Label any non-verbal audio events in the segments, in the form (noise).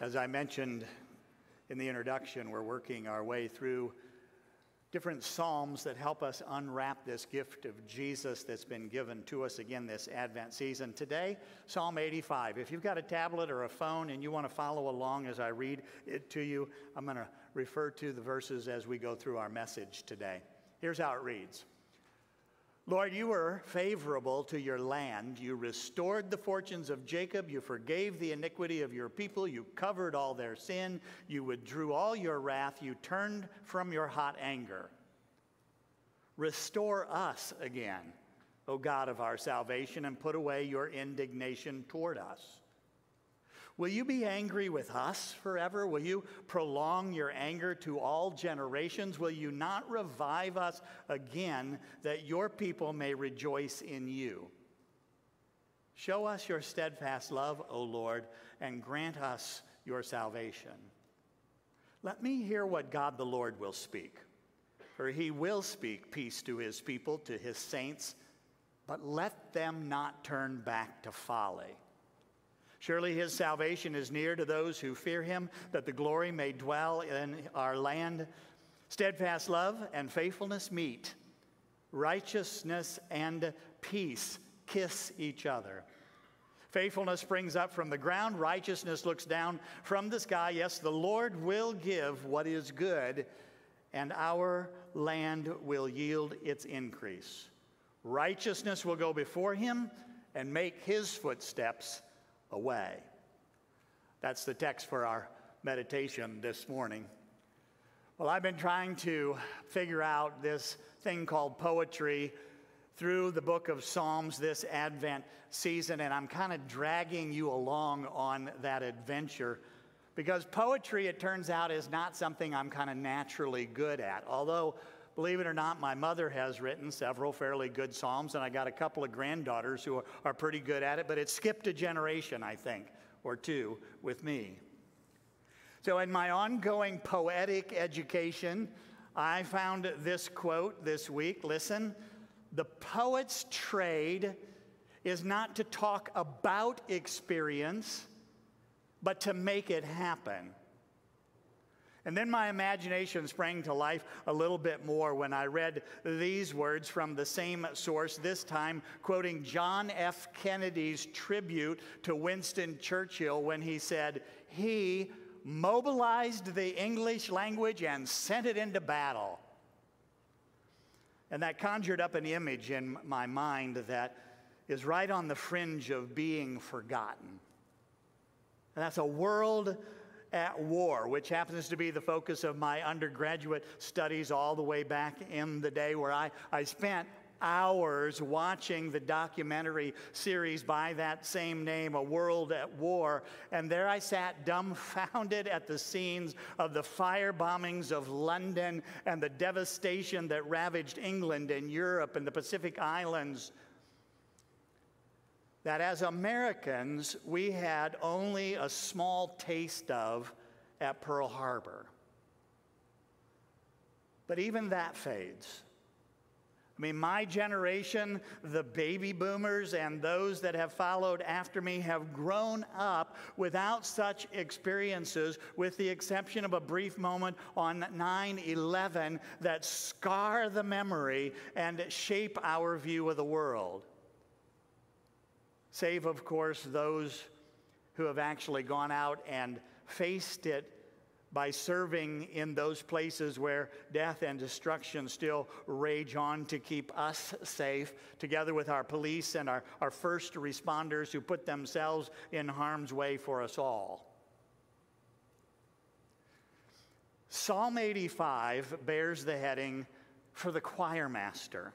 As I mentioned in the introduction, we're working our way through different Psalms that help us unwrap this gift of Jesus that's been given to us again this Advent season. Today, Psalm 85. If you've got a tablet or a phone and you want to follow along as I read it to you, I'm going to refer to the verses as we go through our message today. Here's how it reads. Lord, you were favorable to your land. You restored the fortunes of Jacob. You forgave the iniquity of your people. You covered all their sin. You withdrew all your wrath. You turned from your hot anger. Restore us again, O God of our salvation, and put away your indignation toward us. Will you be angry with us forever? Will you prolong your anger to all generations? Will you not revive us again that your people may rejoice in you? Show us your steadfast love, O Lord, and grant us your salvation. Let me hear what God the Lord will speak. For he will speak peace to his people, to his saints, but let them not turn back to folly. Surely his salvation is near to those who fear him, that the glory may dwell in our land. Steadfast love and faithfulness meet, righteousness and peace kiss each other. Faithfulness springs up from the ground, righteousness looks down from the sky. Yes, the Lord will give what is good, and our land will yield its increase. Righteousness will go before him and make his footsteps away. That's the text for our meditation this morning. Well, I've been trying to figure out this thing called poetry through the book of Psalms this Advent season, and I'm kind of dragging you along on that adventure because poetry, it turns out, is not something I'm kind of naturally good at. Although Believe it or not, my mother has written several fairly good Psalms, and I got a couple of granddaughters who are, pretty good at it, but it skipped a generation, I think, or two with me. So, in my ongoing poetic education, I found this quote this week. Listen, the poet's trade is not to talk about experience, but to make it happen. And then my imagination sprang to life a little bit more when I read these words from the same source, this time quoting John F. Kennedy's tribute to Winston Churchill when he said, He mobilized the English language and sent it into battle. And that conjured up an image in my mind that is right on the fringe of being forgotten. And that's a world at war, which happens to be the focus of my undergraduate studies all the way back in the day, where I, I spent hours watching the documentary series by that same name, A World at War. And there I sat dumbfounded at the scenes of the fire bombings of London and the devastation that ravaged England and Europe and the Pacific Islands that as Americans, we had only a small taste of at Pearl Harbor. But even that fades. I mean, my generation, the baby boomers, and those that have followed after me have grown up without such experiences, with the exception of a brief moment on 9 11 that scar the memory and shape our view of the world save, of course, those who have actually gone out and faced it by serving in those places where death and destruction still rage on to keep us safe, together with our police and our, our first responders who put themselves in harm's way for us all. Psalm 85 bears the heading for the choir master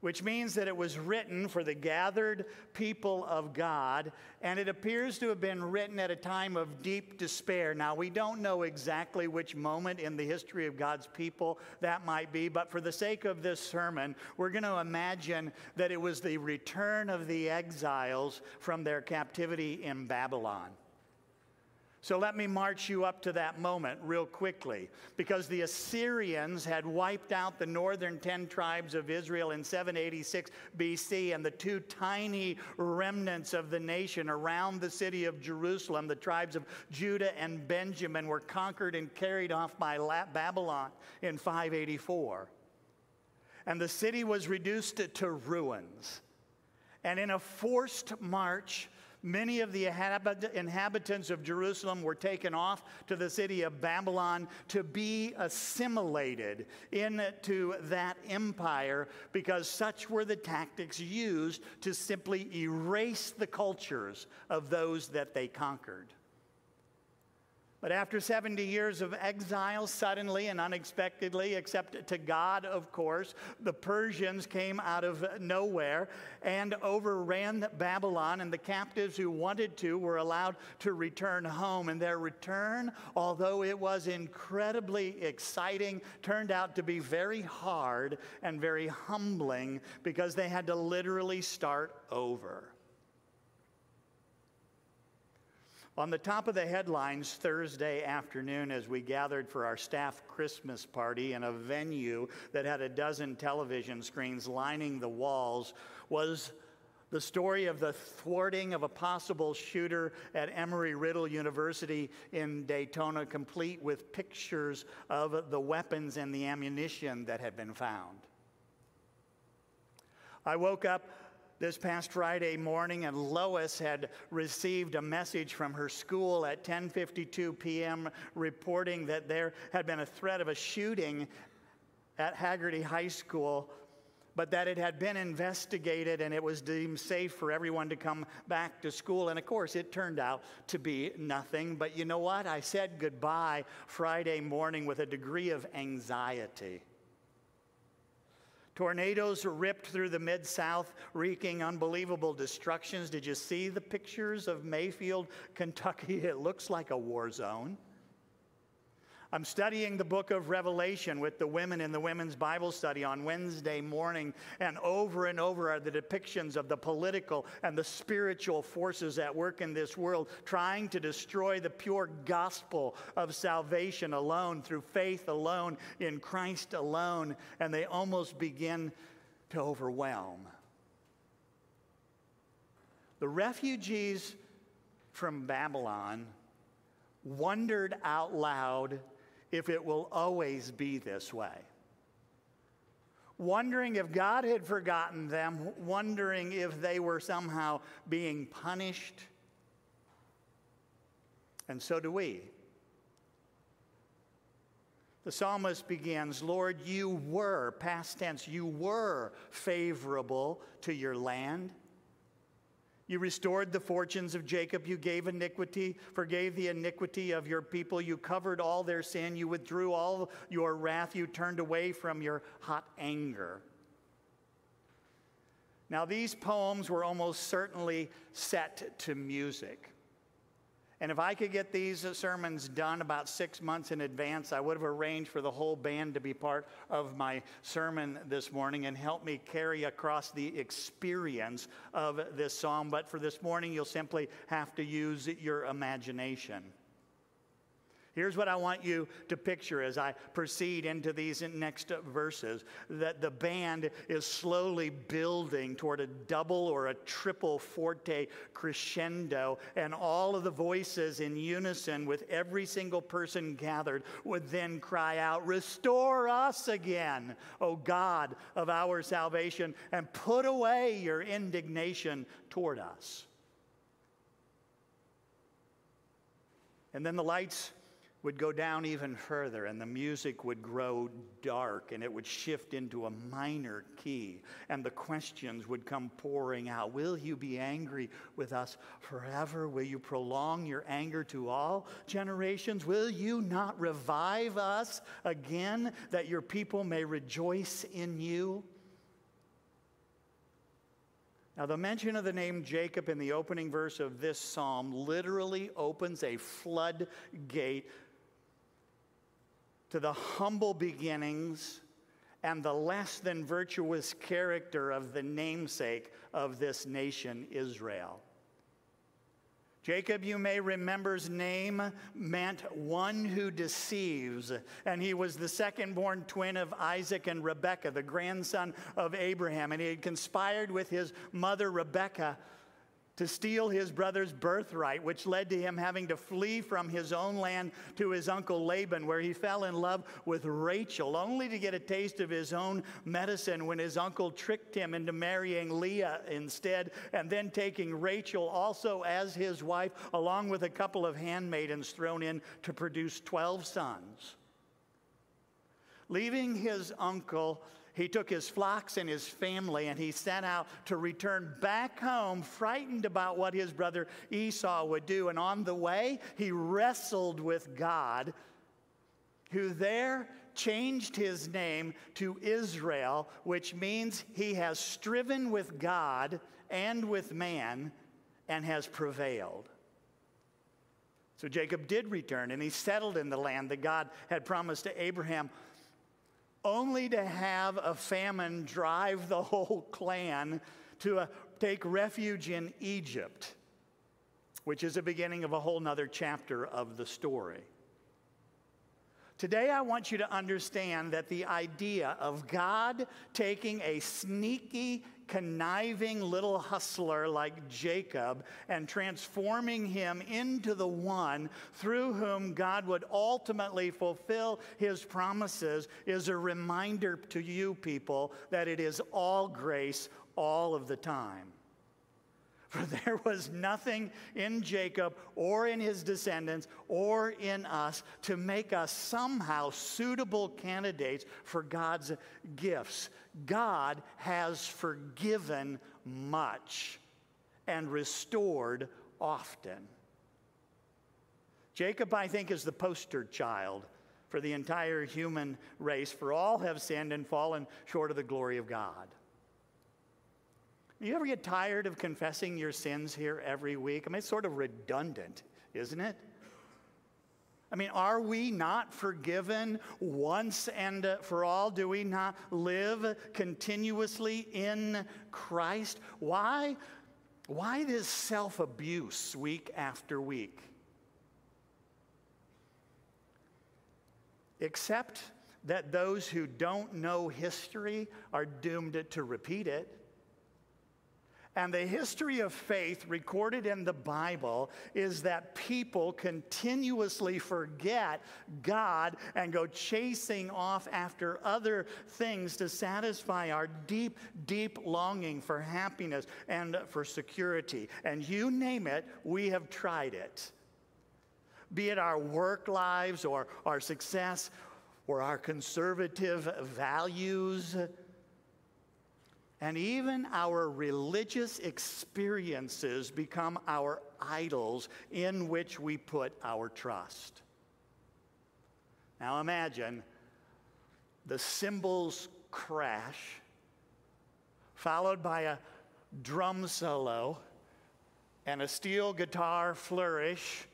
which means that it was written for the gathered people of God, and it appears to have been written at a time of deep despair. Now, we don't know exactly which moment in the history of God's people that might be, but for the sake of this sermon, we're going to imagine that it was the return of the exiles from their captivity in Babylon. So let me march you up to that moment real quickly. Because the Assyrians had wiped out the northern 10 tribes of Israel in 786 BC, and the two tiny remnants of the nation around the city of Jerusalem, the tribes of Judah and Benjamin, were conquered and carried off by Babylon in 584. And the city was reduced to ruins. And in a forced march, Many of the inhabitants of Jerusalem were taken off to the city of Babylon to be assimilated into that empire because such were the tactics used to simply erase the cultures of those that they conquered. But after 70 years of exile, suddenly and unexpectedly, except to God, of course, the Persians came out of nowhere and overran Babylon, and the captives who wanted to were allowed to return home. And their return, although it was incredibly exciting, turned out to be very hard and very humbling because they had to literally start over. On the top of the headlines Thursday afternoon, as we gathered for our staff Christmas party in a venue that had a dozen television screens lining the walls, was the story of the thwarting of a possible shooter at Embry-Riddle University in Daytona, complete with pictures of the weapons and the ammunition that had been found. I woke up this past Friday morning, and Lois had received a message from her school at 10:52 p.m. reporting that there had been a threat of a shooting at Hagerty High School, but that it had been investigated and it was deemed safe for everyone to come back to school. And of course, it turned out to be nothing. But you know what? I said goodbye Friday morning with a degree of anxiety. Tornadoes ripped through the Mid South, wreaking unbelievable destructions. Did you see the pictures of Mayfield, Kentucky? (laughs) It looks like a war zone. I'm studying the book of Revelation with the women in the women's Bible study on Wednesday morning, and over and over are the depictions of the political and the spiritual forces at work in this world, trying to destroy the pure gospel of salvation alone, through faith alone, in Christ alone, and they almost begin to overwhelm. The refugees from Babylon wondered out loud if it will always be this way. Wondering if God had forgotten them, wondering if they were somehow being punished. And so do we. The psalmist begins, Lord, you were, past tense, you were favorable to your land. You restored the fortunes of Jacob. You gave iniquity, forgave the iniquity of your people. You covered all their sin. You withdrew all your wrath. You turned away from your hot anger. Now, these poems were almost certainly set to music. And if I could get these sermons done about six months in advance, I would have arranged for the whole band to be part of my sermon this morning and help me carry across the experience of this psalm. But for this morning, you'll simply have to use your imagination. Here's what I want you to picture as I proceed into these next verses that the band is slowly building toward a double or a triple forte crescendo, and all of the voices in unison with every single person gathered would then cry out, Restore us again, O God of our salvation, and put away your indignation toward us. And then the lights would go down even further and the music would grow dark and it would shift into a minor key and the questions would come pouring out. Will you be angry with us forever? Will you prolong your anger to all generations? Will you not revive us again that your people may rejoice in you? Now, the mention of the name Jacob in the opening verse of this psalm literally opens a floodgate to the humble beginnings and the less than virtuous character of the namesake of this nation, Israel. Jacob, you may remember's name meant one who deceives, and he was the second born twin of Isaac and Rebekah, the grandson of Abraham, and he had conspired with his mother Rebekah to steal his brother's birthright, which led to him having to flee from his own land to his uncle Laban, where he fell in love with Rachel, only to get a taste of his own medicine when his uncle tricked him into marrying Leah instead, and then taking Rachel also as his wife, along with a couple of handmaidens thrown in to produce 12 sons. Leaving his uncle he took his flocks and his family and he set out to return back home, frightened about what his brother Esau would do. And on the way, he wrestled with God, who there changed his name to Israel, which means he has striven with God and with man and has prevailed. So Jacob did return and he settled in the land that God had promised to Abraham only to have a famine drive the whole clan to uh, take refuge in Egypt, which is the beginning of a whole nother chapter of the story. Today, I want you to understand that the idea of God taking a sneaky, conniving little hustler like Jacob and transforming him into the one through whom God would ultimately fulfill his promises is a reminder to you people that it is all grace all of the time. For there was nothing in Jacob or in his descendants or in us to make us somehow suitable candidates for God's gifts. God has forgiven much and restored often. Jacob, I think, is the poster child for the entire human race, for all have sinned and fallen short of the glory of God. You ever get tired of confessing your sins here every week? I mean, it's sort of redundant, isn't it? I mean, are we not forgiven once and uh, for all? Do we not live continuously in Christ? Why? Why this self abuse week after week? Except that those who don't know history are doomed to repeat it. And the history of faith recorded in the Bible is that people continuously forget God and go chasing off after other things to satisfy our deep, deep longing for happiness and for security. And you name it, we have tried it. Be it our work lives or our success or our conservative values and even our religious experiences become our idols in which we put our trust. Now imagine the cymbals crash, followed by a drum solo and a steel guitar flourish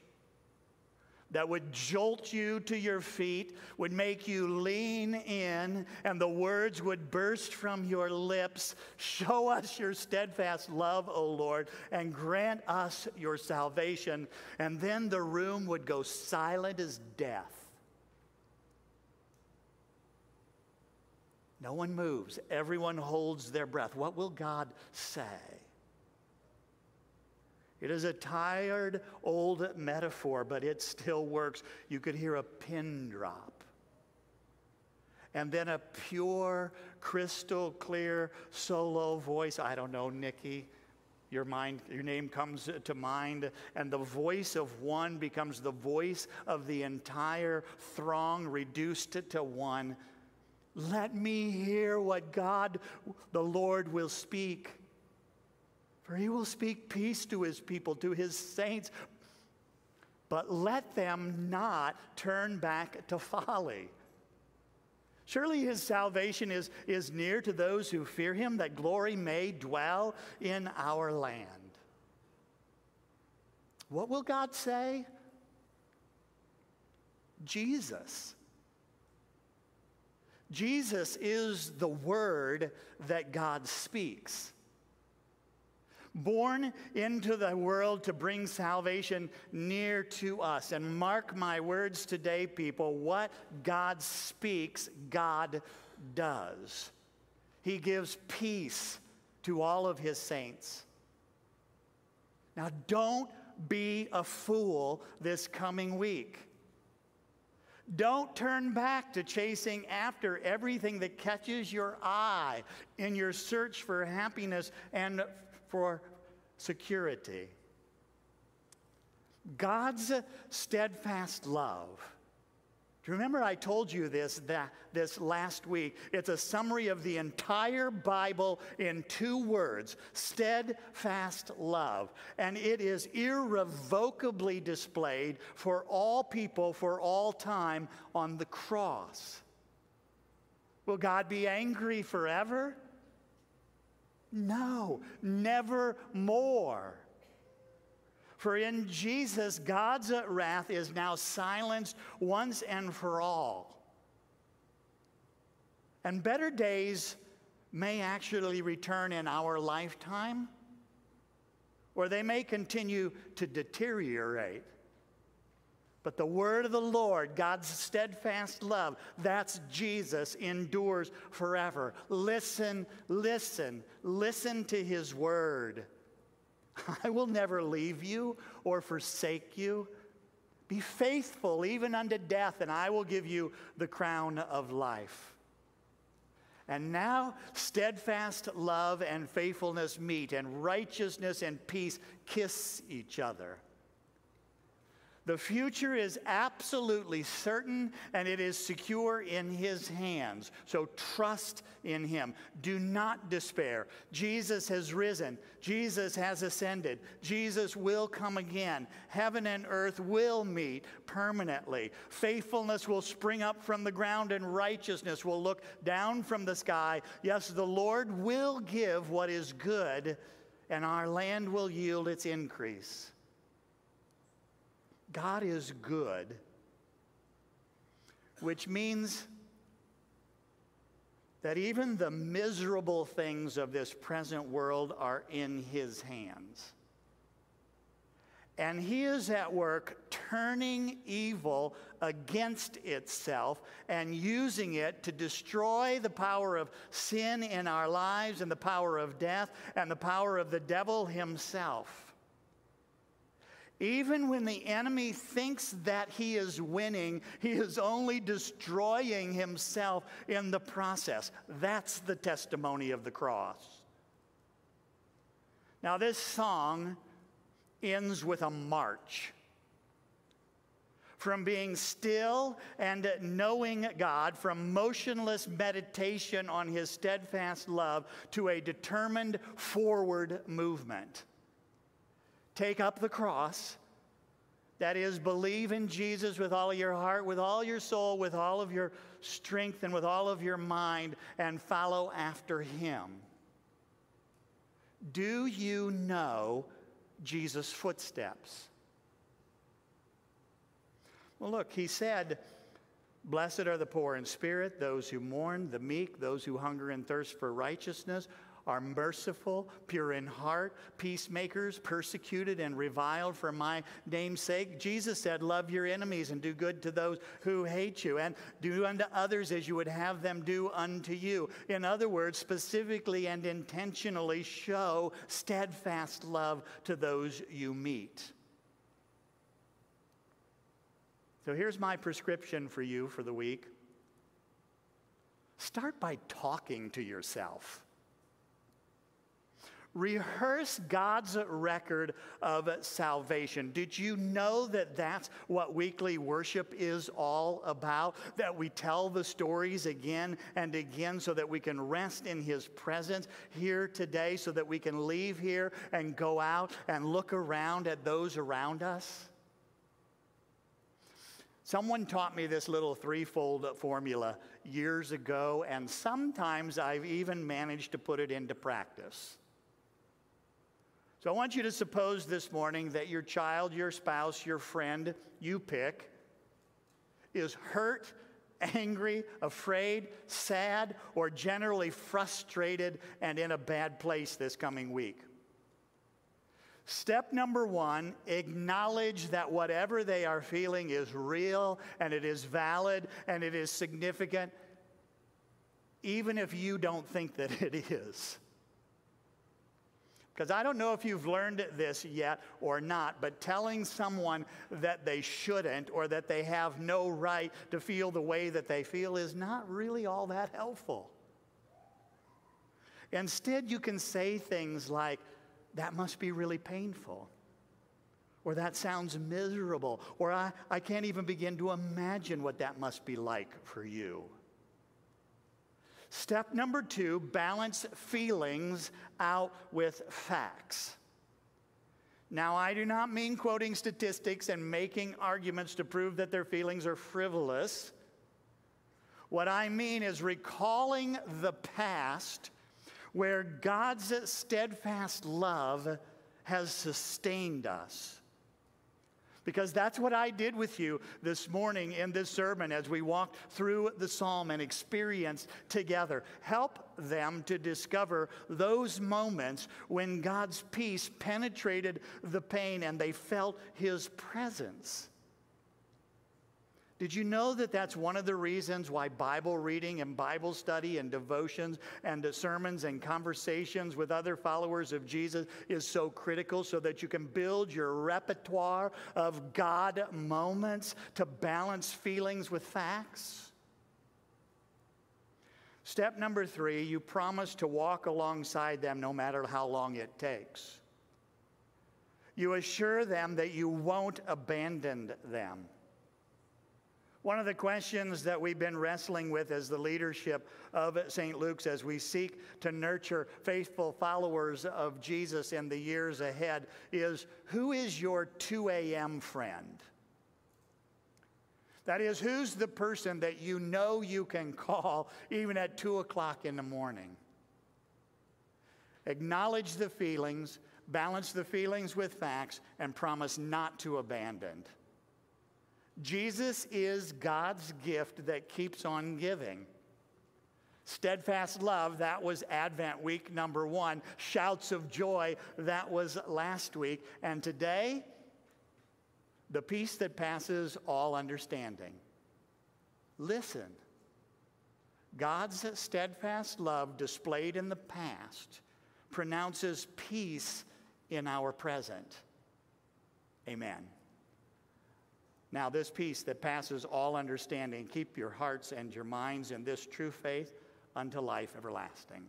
that would jolt you to your feet, would make you lean in, and the words would burst from your lips Show us your steadfast love, O Lord, and grant us your salvation. And then the room would go silent as death. No one moves, everyone holds their breath. What will God say? It is a tired old metaphor, but it still works. You could hear a pin drop. And then a pure, crystal clear solo voice. I don't know, Nikki. Your mind, your name comes to mind, and the voice of one becomes the voice of the entire throng, reduced to one. Let me hear what God, the Lord, will speak. For he will speak peace to his people, to his saints, but let them not turn back to folly. Surely his salvation is, is near to those who fear him, that glory may dwell in our land. What will God say? Jesus. Jesus is the word that God speaks. Born into the world to bring salvation near to us. And mark my words today, people what God speaks, God does. He gives peace to all of his saints. Now, don't be a fool this coming week. Don't turn back to chasing after everything that catches your eye in your search for happiness and for security. God's steadfast love do you remember I told you this, that, this last week? It's a summary of the entire Bible in two words steadfast love. And it is irrevocably displayed for all people for all time on the cross. Will God be angry forever? No, never more. For in Jesus, God's wrath is now silenced once and for all. And better days may actually return in our lifetime, or they may continue to deteriorate. But the word of the Lord, God's steadfast love, that's Jesus, endures forever. Listen, listen, listen to his word. (laughs) I will never leave you or forsake you. Be faithful even unto death, and I will give you the crown of life. And now, steadfast love and faithfulness meet, and righteousness and peace kiss each other. The future is absolutely certain and it is secure in His hands. So trust in Him. Do not despair. Jesus has risen, Jesus has ascended, Jesus will come again. Heaven and earth will meet permanently. Faithfulness will spring up from the ground, and righteousness will look down from the sky. Yes, the Lord will give what is good, and our land will yield its increase. God is good, which means that even the miserable things of this present world are in His hands. And He is at work turning evil against itself and using it to destroy the power of sin in our lives and the power of death and the power of the devil himself. Even when the enemy thinks that he is winning, he is only destroying himself in the process. That's the testimony of the cross. Now, this song ends with a march. From being still and knowing God, from motionless meditation on His steadfast love to a determined forward movement. Take up the cross. That is, believe in Jesus with all of your heart, with all your soul, with all of your strength, and with all of your mind, and follow after him. Do you know Jesus' footsteps? Well, look, he said, Blessed are the poor in spirit, those who mourn, the meek, those who hunger and thirst for righteousness are merciful, pure in heart, peacemakers, persecuted and reviled for my name's sake. Jesus said, Love your enemies and do good to those who hate you, and do unto others as you would have them do unto you. In other words, specifically and intentionally show steadfast love to those you meet. So here's my prescription for you for the week. Start by talking to yourself. Rehearse God's record of salvation. Did you know that that's what weekly worship is all about? That we tell the stories again and again so that we can rest in His presence here today, so that we can leave here and go out and look around at those around us? Someone taught me this little threefold formula years ago, and sometimes I've even managed to put it into practice. So I want you to suppose this morning that your child, your spouse, your friend, you pick, is hurt, angry, afraid, sad, or generally frustrated and in a bad place this coming week. Step number one acknowledge that whatever they are feeling is real and it is valid and it is significant, even if you don't think that it is. Because I don't know if you've learned this yet or not, but telling someone that they shouldn't or that they have no right to feel the way that they feel is not really all that helpful. Instead, you can say things like, that must be really painful. Or that sounds miserable. Or I, I can't even begin to imagine what that must be like for you. Step number two balance feelings out with facts. Now, I do not mean quoting statistics and making arguments to prove that their feelings are frivolous. What I mean is recalling the past where God's steadfast love has sustained us. Because that's what I did with you this morning in this sermon as we walked through the psalm and experienced together. Help them to discover those moments when God's peace penetrated the pain and they felt his presence. Did you know that that's one of the reasons why Bible reading and Bible study and devotions and sermons and conversations with other followers of Jesus is so critical so that you can build your repertoire of God moments to balance feelings with facts? Step number three, you promise to walk alongside them no matter how long it takes. You assure them that you won't abandon them. One of the questions that we've been wrestling with as the leadership of St. Luke's as we seek to nurture faithful followers of Jesus in the years ahead is who is your 2 a.m. friend? That is, who's the person that you know you can call even at 2 o'clock in the morning? Acknowledge the feelings, balance the feelings with facts, and promise not to abandon. Jesus is God's gift that keeps on giving. Steadfast love, that was Advent week number one. Shouts of joy, that was last week. And today, the peace that passes all understanding. Listen. God's steadfast love displayed in the past pronounces peace in our present. Amen. Now, this peace that passes all understanding, keep your hearts and your minds in this true faith unto life everlasting.